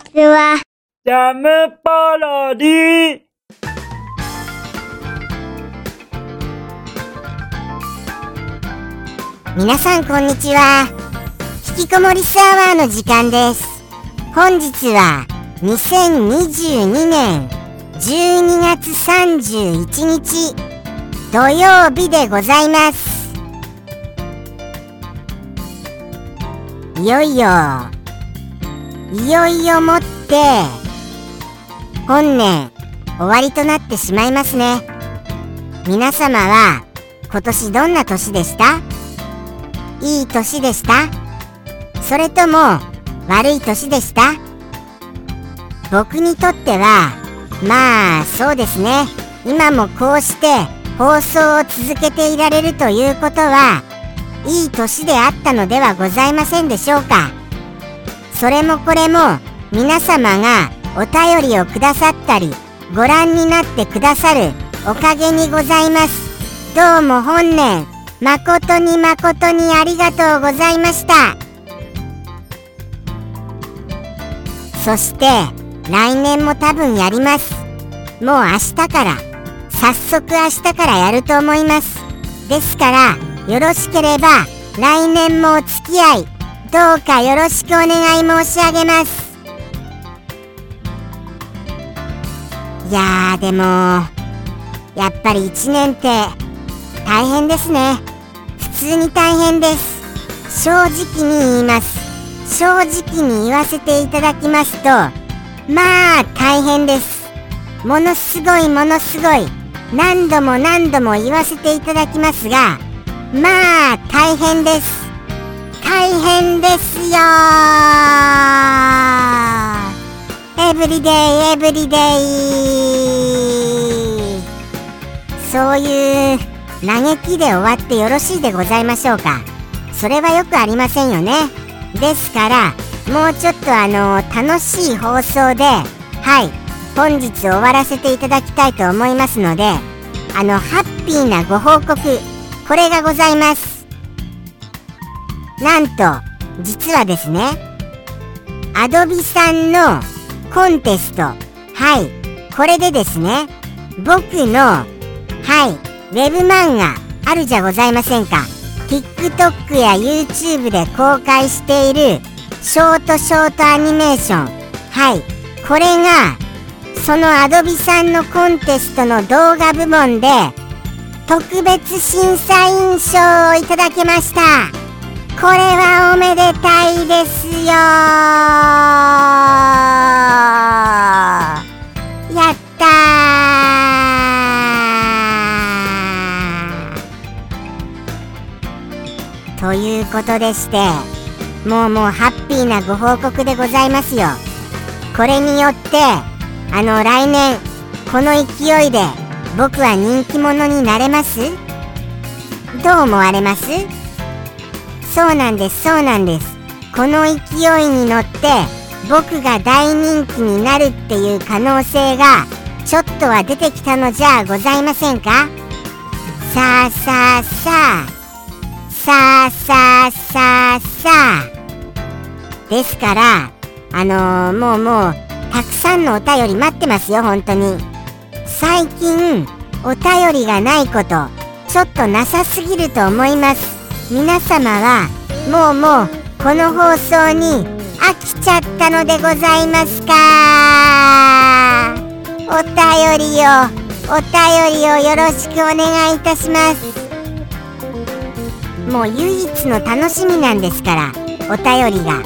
ちは。ジャムパロディ皆さんこんにちは。引きこもりスアワーの時間です。本日は2022年12月31日土曜日でございます。いよいよ、いよいよもって本年終わりとなってしまいますね。皆様は今年どんな年でした？いい年でした？それとも悪い年でした？僕にとってはまあそうですね。今もこうして放送を続けていられるということはいい年であったのではございませんでしょうか？それもこれも皆様がお便りをくださったりご覧になってくださるおかげにございます。どうも本年誠に誠にありがとうございました。そして来年も多分やります。もう明日から早速明日からやると思います。ですからよろしければ来年もお付き合いどうかよろしくお願い申し上げます。いやーでもやっぱり1年って大変ですね。普通に大変です。正直に言います。正直に言わせていただきますとまあ大変です。ものすごいものすごい。何度も何度も言わせていただきますがまあ大変です。大変ですよ。エブリデイエブリデイそういう嘆きで終わってよろしいでございましょうか。それはよくありませんよね。ですからもうちょっとあの楽しい放送ではい本日終わらせていただきたいと思いますのであのハッピーなご報告これがございます。なんと実はですねアドビさんのコンテストはいこれでですね僕のはいウェブ漫画あるじゃございませんか。TikTok や YouTube で公開しているショートショートアニメーション。はいこれがそのアドビさんのコンテストの動画部門で特別審査員賞をいただきました。これはおめでたいですよ。やったということでしてもうもうハッピーなご報告でございますよ。これによってあの来年この勢いで僕は人気者になれます？どう思われます？そうなんですそうなんです。この勢いに乗って僕が大人気になるっていう可能性がちょっとは出てきたのじゃございませんか？さあさあさあ。さあさあさあさあ。ですからあのー、もうもうたくさんのお便り待ってますよ本当に。最近お便りがないことちょっとなさすぎると思います。皆様はもうもうこの放送に飽きちゃったのでございますか？お便りをお便りをよろしくお願いいたします。もう唯一の楽しみなんですからお便りが。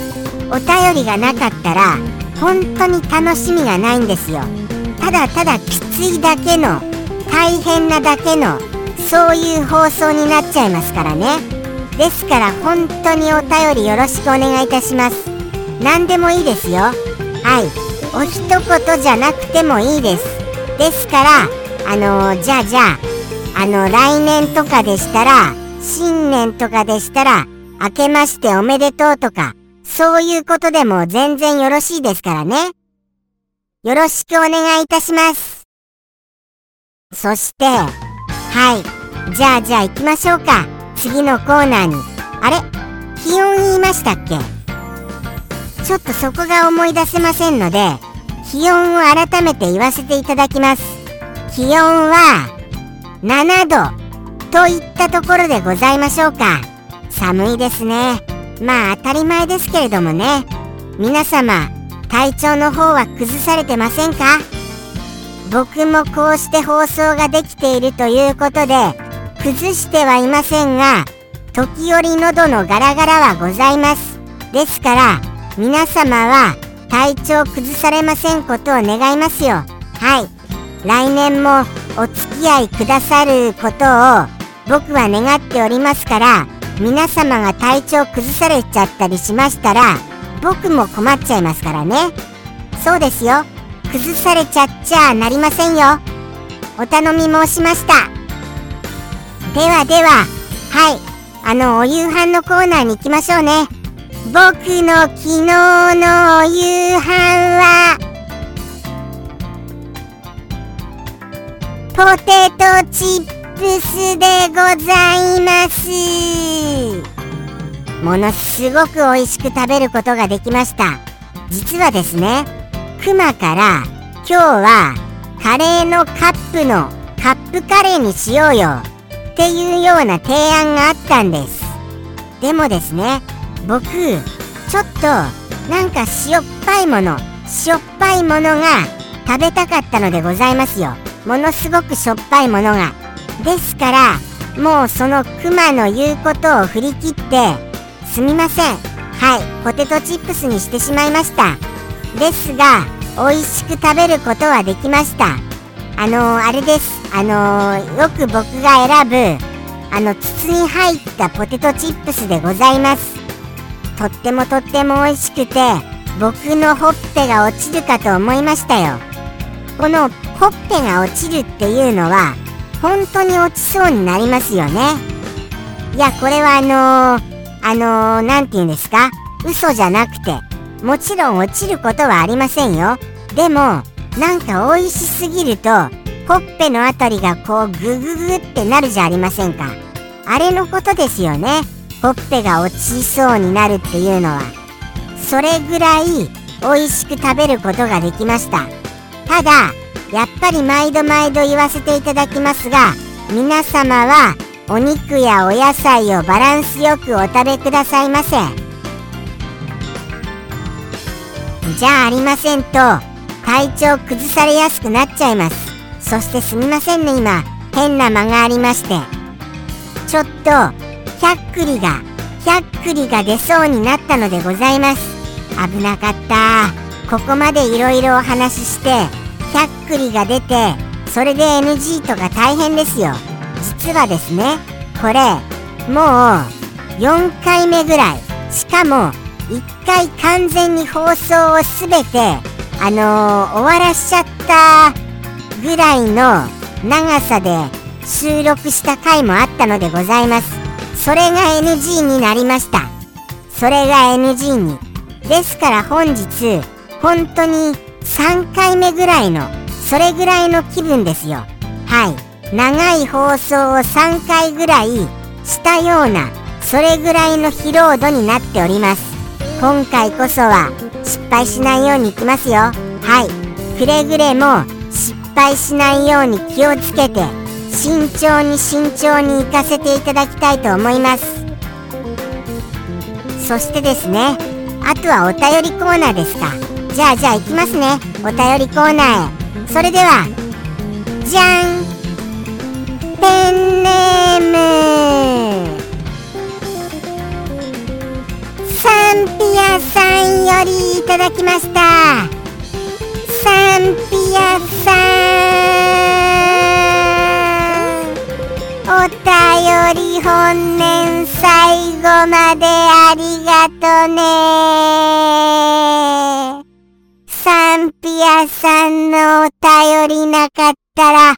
お便りがなかったら本当に楽しみがないんですよ。ただただきついだけの大変なだけのそういう放送になっちゃいますからね。ですから本当にお便りよろしくお願いいたします。何でもいいですよ。はい。お一言じゃなくてもいいです。ですからあのー、じゃあじゃああの来年とかでしたら新年とかでしたら明けましておめでとうとかそういうことでも全然よろしいですからね。よろしくお願いいたします。そしてはい。じゃあじゃあ行きましょうか。次のコーナーに。あれ？気温言いましたっけ？ちょっとそこが思い出せませんので気温を改めて言わせていただきます。気温は7度といったところでございましょうか。寒いですね。まあ当たり前ですけれどもね。皆様体調の方は崩されてませんか？僕もこうして放送ができているということで崩してはいませんが時折喉のガラガラはございます。ですから皆様は体調崩されませんことを願いますよ。はい。来年もお付き合いくださることを僕は願っておりますから皆様が体調崩されちゃったりしましたら僕も困っちゃいますからね。そうですよ。崩されちゃっちゃなりませんよ。お頼み申しました。ではでははい。あのお夕飯のコーナーに行きましょうね。僕の昨日のお夕飯はポテトチップスでございます。ものすごく美味しく食べることができました。実はですねクマから今日はカレーのカップのカップカレーにしようよ。っていうような提案があったんです。でもですね僕ちょっとなんか塩っぱいもの塩っぱいものが食べたかったのでございますよ。ものすごくしょっぱいものが。ですからもうそのクマの言うことを振り切ってすみません。はいポテトチップスにしてしまいました。ですが美味しく食べることはできました。あのー、あれです。あのー、よく僕が選ぶあの筒に入ったポテトチップスでございます。とってもとっても美味しくて僕のほっぺが落ちるかと思いましたよ。このほっぺが落ちるっていうのは本当に落ちそうになりますよね。いやこれはあのー、あの何、て言うんですか？嘘じゃなくてもちろん落ちることはありませんよ。でもなんか美味しすぎるとほっぺのあたりがこうグググってなるじゃありませんか。あれのことですよね。ほっぺが落ちそうになるっていうのは。それぐらい美味しく食べることができました。ただやっぱり毎度毎度言わせていただきますが皆様はお肉やお野菜をバランスよくお食べくださいませ。じゃあありませんと体調崩されやすくなっちゃいます。そしてすみませんね今。変な間がありまして。ちょっとひゃっくりがひゃっくりが出そうになったのでございます。危なかった。ここまでいろいろお話ししてひゃっくりが出てそれで NG とか大変ですよ。実はですねこれもう4回目ぐらい。しかも1回完全に放送を全てあのー、終わらしちゃったぐらいの長さで収録した回もあったのでございます。それが NG になりました。それが NG に。ですから本日本当に3回目ぐらいのそれぐらいの気分ですよ。はい。長い放送を3回ぐらいしたようなそれぐらいの疲労度になっております。今回こそは失敗しないようにいきますよ。はい。くれぐれも敗しないように気をつけて慎重に慎重に行かせていただきたいと思います。そしてですねあとはお便りコーナーですか。じゃあじゃあ行きますねお便りコーナーへ。それではじゃん。ペンネーム。サンピアさんよりいただきました。サンピアさん。お便り本年最後までありがとね。サンピアさんのお便りなかったら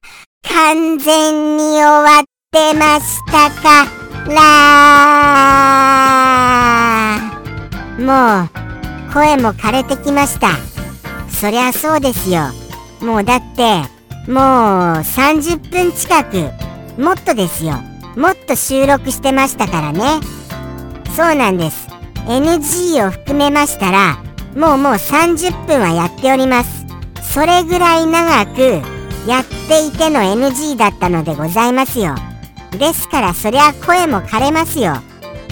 完全に終わってましたか？らもう声も枯れてきました。そりゃそうですよ。もうだってもう30分近くもっとですよ。もっと収録してましたからね。そうなんです。NG を含めましたらもうもう30分はやっております。それぐらい長くやっていての NG だったのでございますよ。ですからそりゃ声も枯れますよ。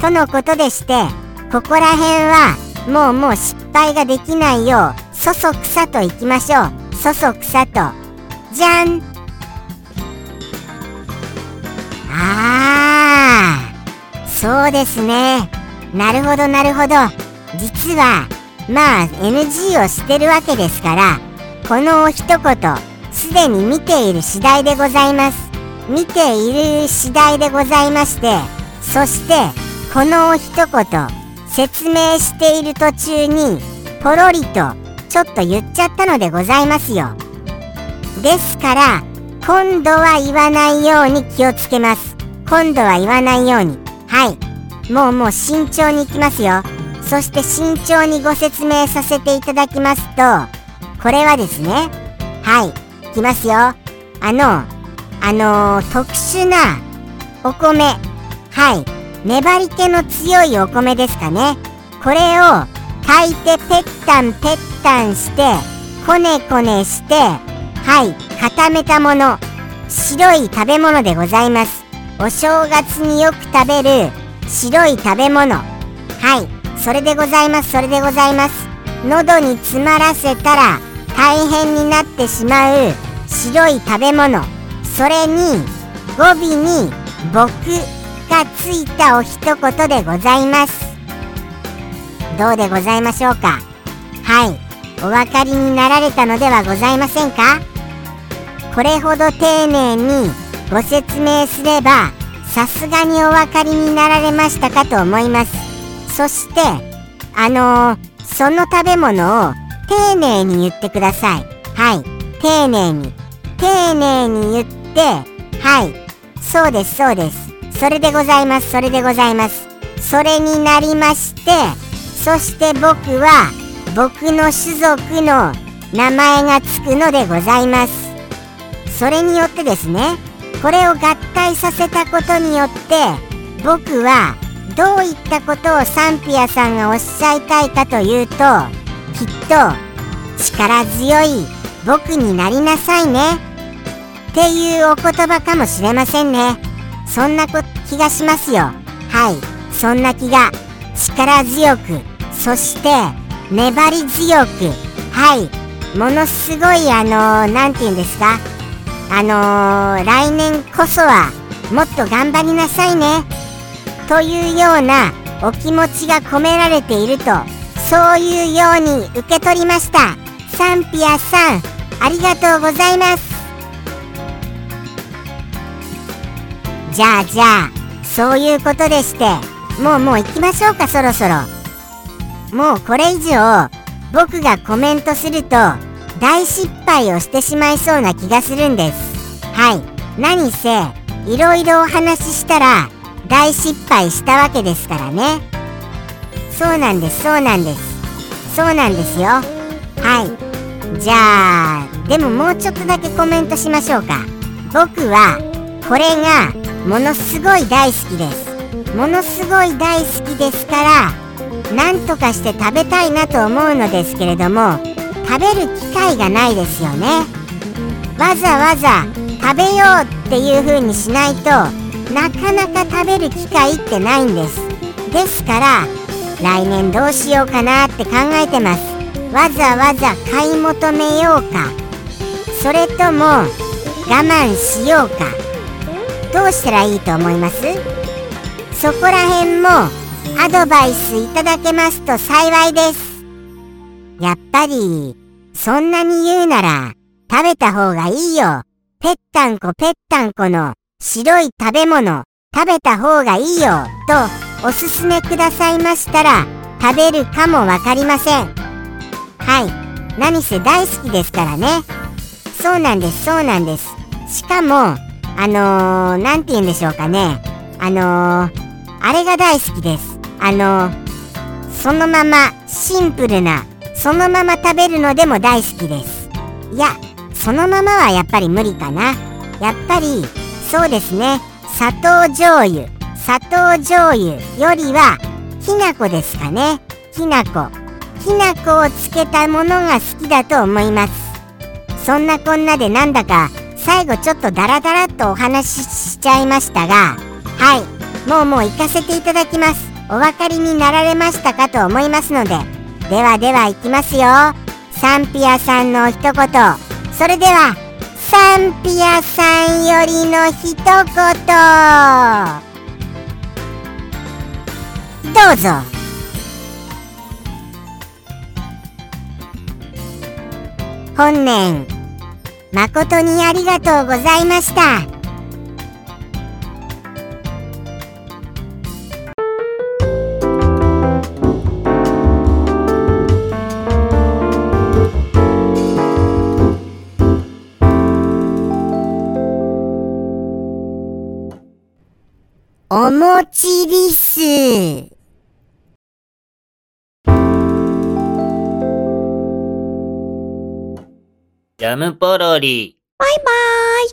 とのことでしてここら辺はもうもう失敗ができないようそそくさといきましょう。そそくさと。じゃん。あーそうですね。なるほどなるほど。実はまあ NG をしてるわけですからこの一言すでに見ている次第でございます。見ている次第でございましてそしてこの一言説明している途中にポロリとちょっと言っちゃったのでございますよ。ですから今度は言わないように気をつけます。今度は言わないように。はい。もうもう慎重にいきますよ。そして慎重にご説明させていただきますとこれはですねはい。いきますよ。あのあのー、特殊なお米。はい。粘り気の強いお米ですかね。これを炊いてペッタンペッタンしてこねこねしてはい固めたもの。白い食べ物でございます。お正月によく食べる白い食べ物。はいそれでございますそれでございます。喉に詰まらせたら大変になってしまう白い食べ物。それに語尾に「僕」がついたお一言でございます。どうでございましょうか？はい。お分かりになられたのではございませんか？これほど丁寧にご説明すればさすがにお分かりになられましたかと思います。そしてあのー、その食べ物を丁寧に言ってください。はい。丁寧に。丁寧に言ってはい。そうですそうです。それでございますそれでございます。それになりましてそして僕は僕の種族の名前がつくのでございます。それによってですねこれを合体させたことによって僕はどういったことをサンピアさんがおっしゃいたいかというときっと力強い僕になりなさいね。っていうお言葉かもしれませんね。そんな気がしますよ。はい。そんな気が力強く。そして粘り強くはい。ものすごいあの何、ー、て言うんですか？あのー、来年こそはもっと頑張りなさいね。というようなお気持ちが込められているとそういうように受け取りました。サンピアさんありがとうございます。じゃあじゃあそういうことでしてもうもう行きましょうかそろそろ。もうこれ以上僕がコメントすると大失敗をしてしまいそうな気がするんです。はい。何せいろいろお話ししたら大失敗したわけですからね。そうなんですそうなんです。そうなんですよ。はい。じゃあでももうちょっとだけコメントしましょうか。僕はこれがものすごい大好きです。ものすごい大好きですからなんとかして食べたいなと思うのですけれども食べる機会がないですよね。わざわざ食べようっていう風にしないとなかなか食べる機会ってないんです。ですから来年どうしようかなって考えてます。わざわざ買い求めようか。それとも我慢しようか。どうしたらいいと思います？そこら辺もアドバイスいただけますと幸いです。やっぱりそんなに言うなら食べた方がいいよ。ぺったんこぺったんこの白い食べ物。食べた方がいいよ。とおすすめくださいましたら食べるかもわかりません。はい。何せ大好きですからね。そうなんですそうなんです。しかもあの何、ー、て言うんでしょうかね。あのー、あれが大好きです。あの、そのままシンプルなそのまま食べるのでも大好きです。いやそのままはやっぱり無理かな。やっぱりそうですね。砂糖醤油砂糖醤油よりはきな粉ですかね。きな粉。きな粉をつけたものが好きだと思います。そんなこんなでなんだか最後ちょっとダラダラっとお話ししちゃいましたがはい。もうもう行かせていただきます。お分かりになられましたかと思いますのでではでは行きますよ。サンピアさんの一言。それではサンピアさんよりの一言。どうぞ。本年誠にありがとうございました。もちリスジャムポロリ。バイバーイ。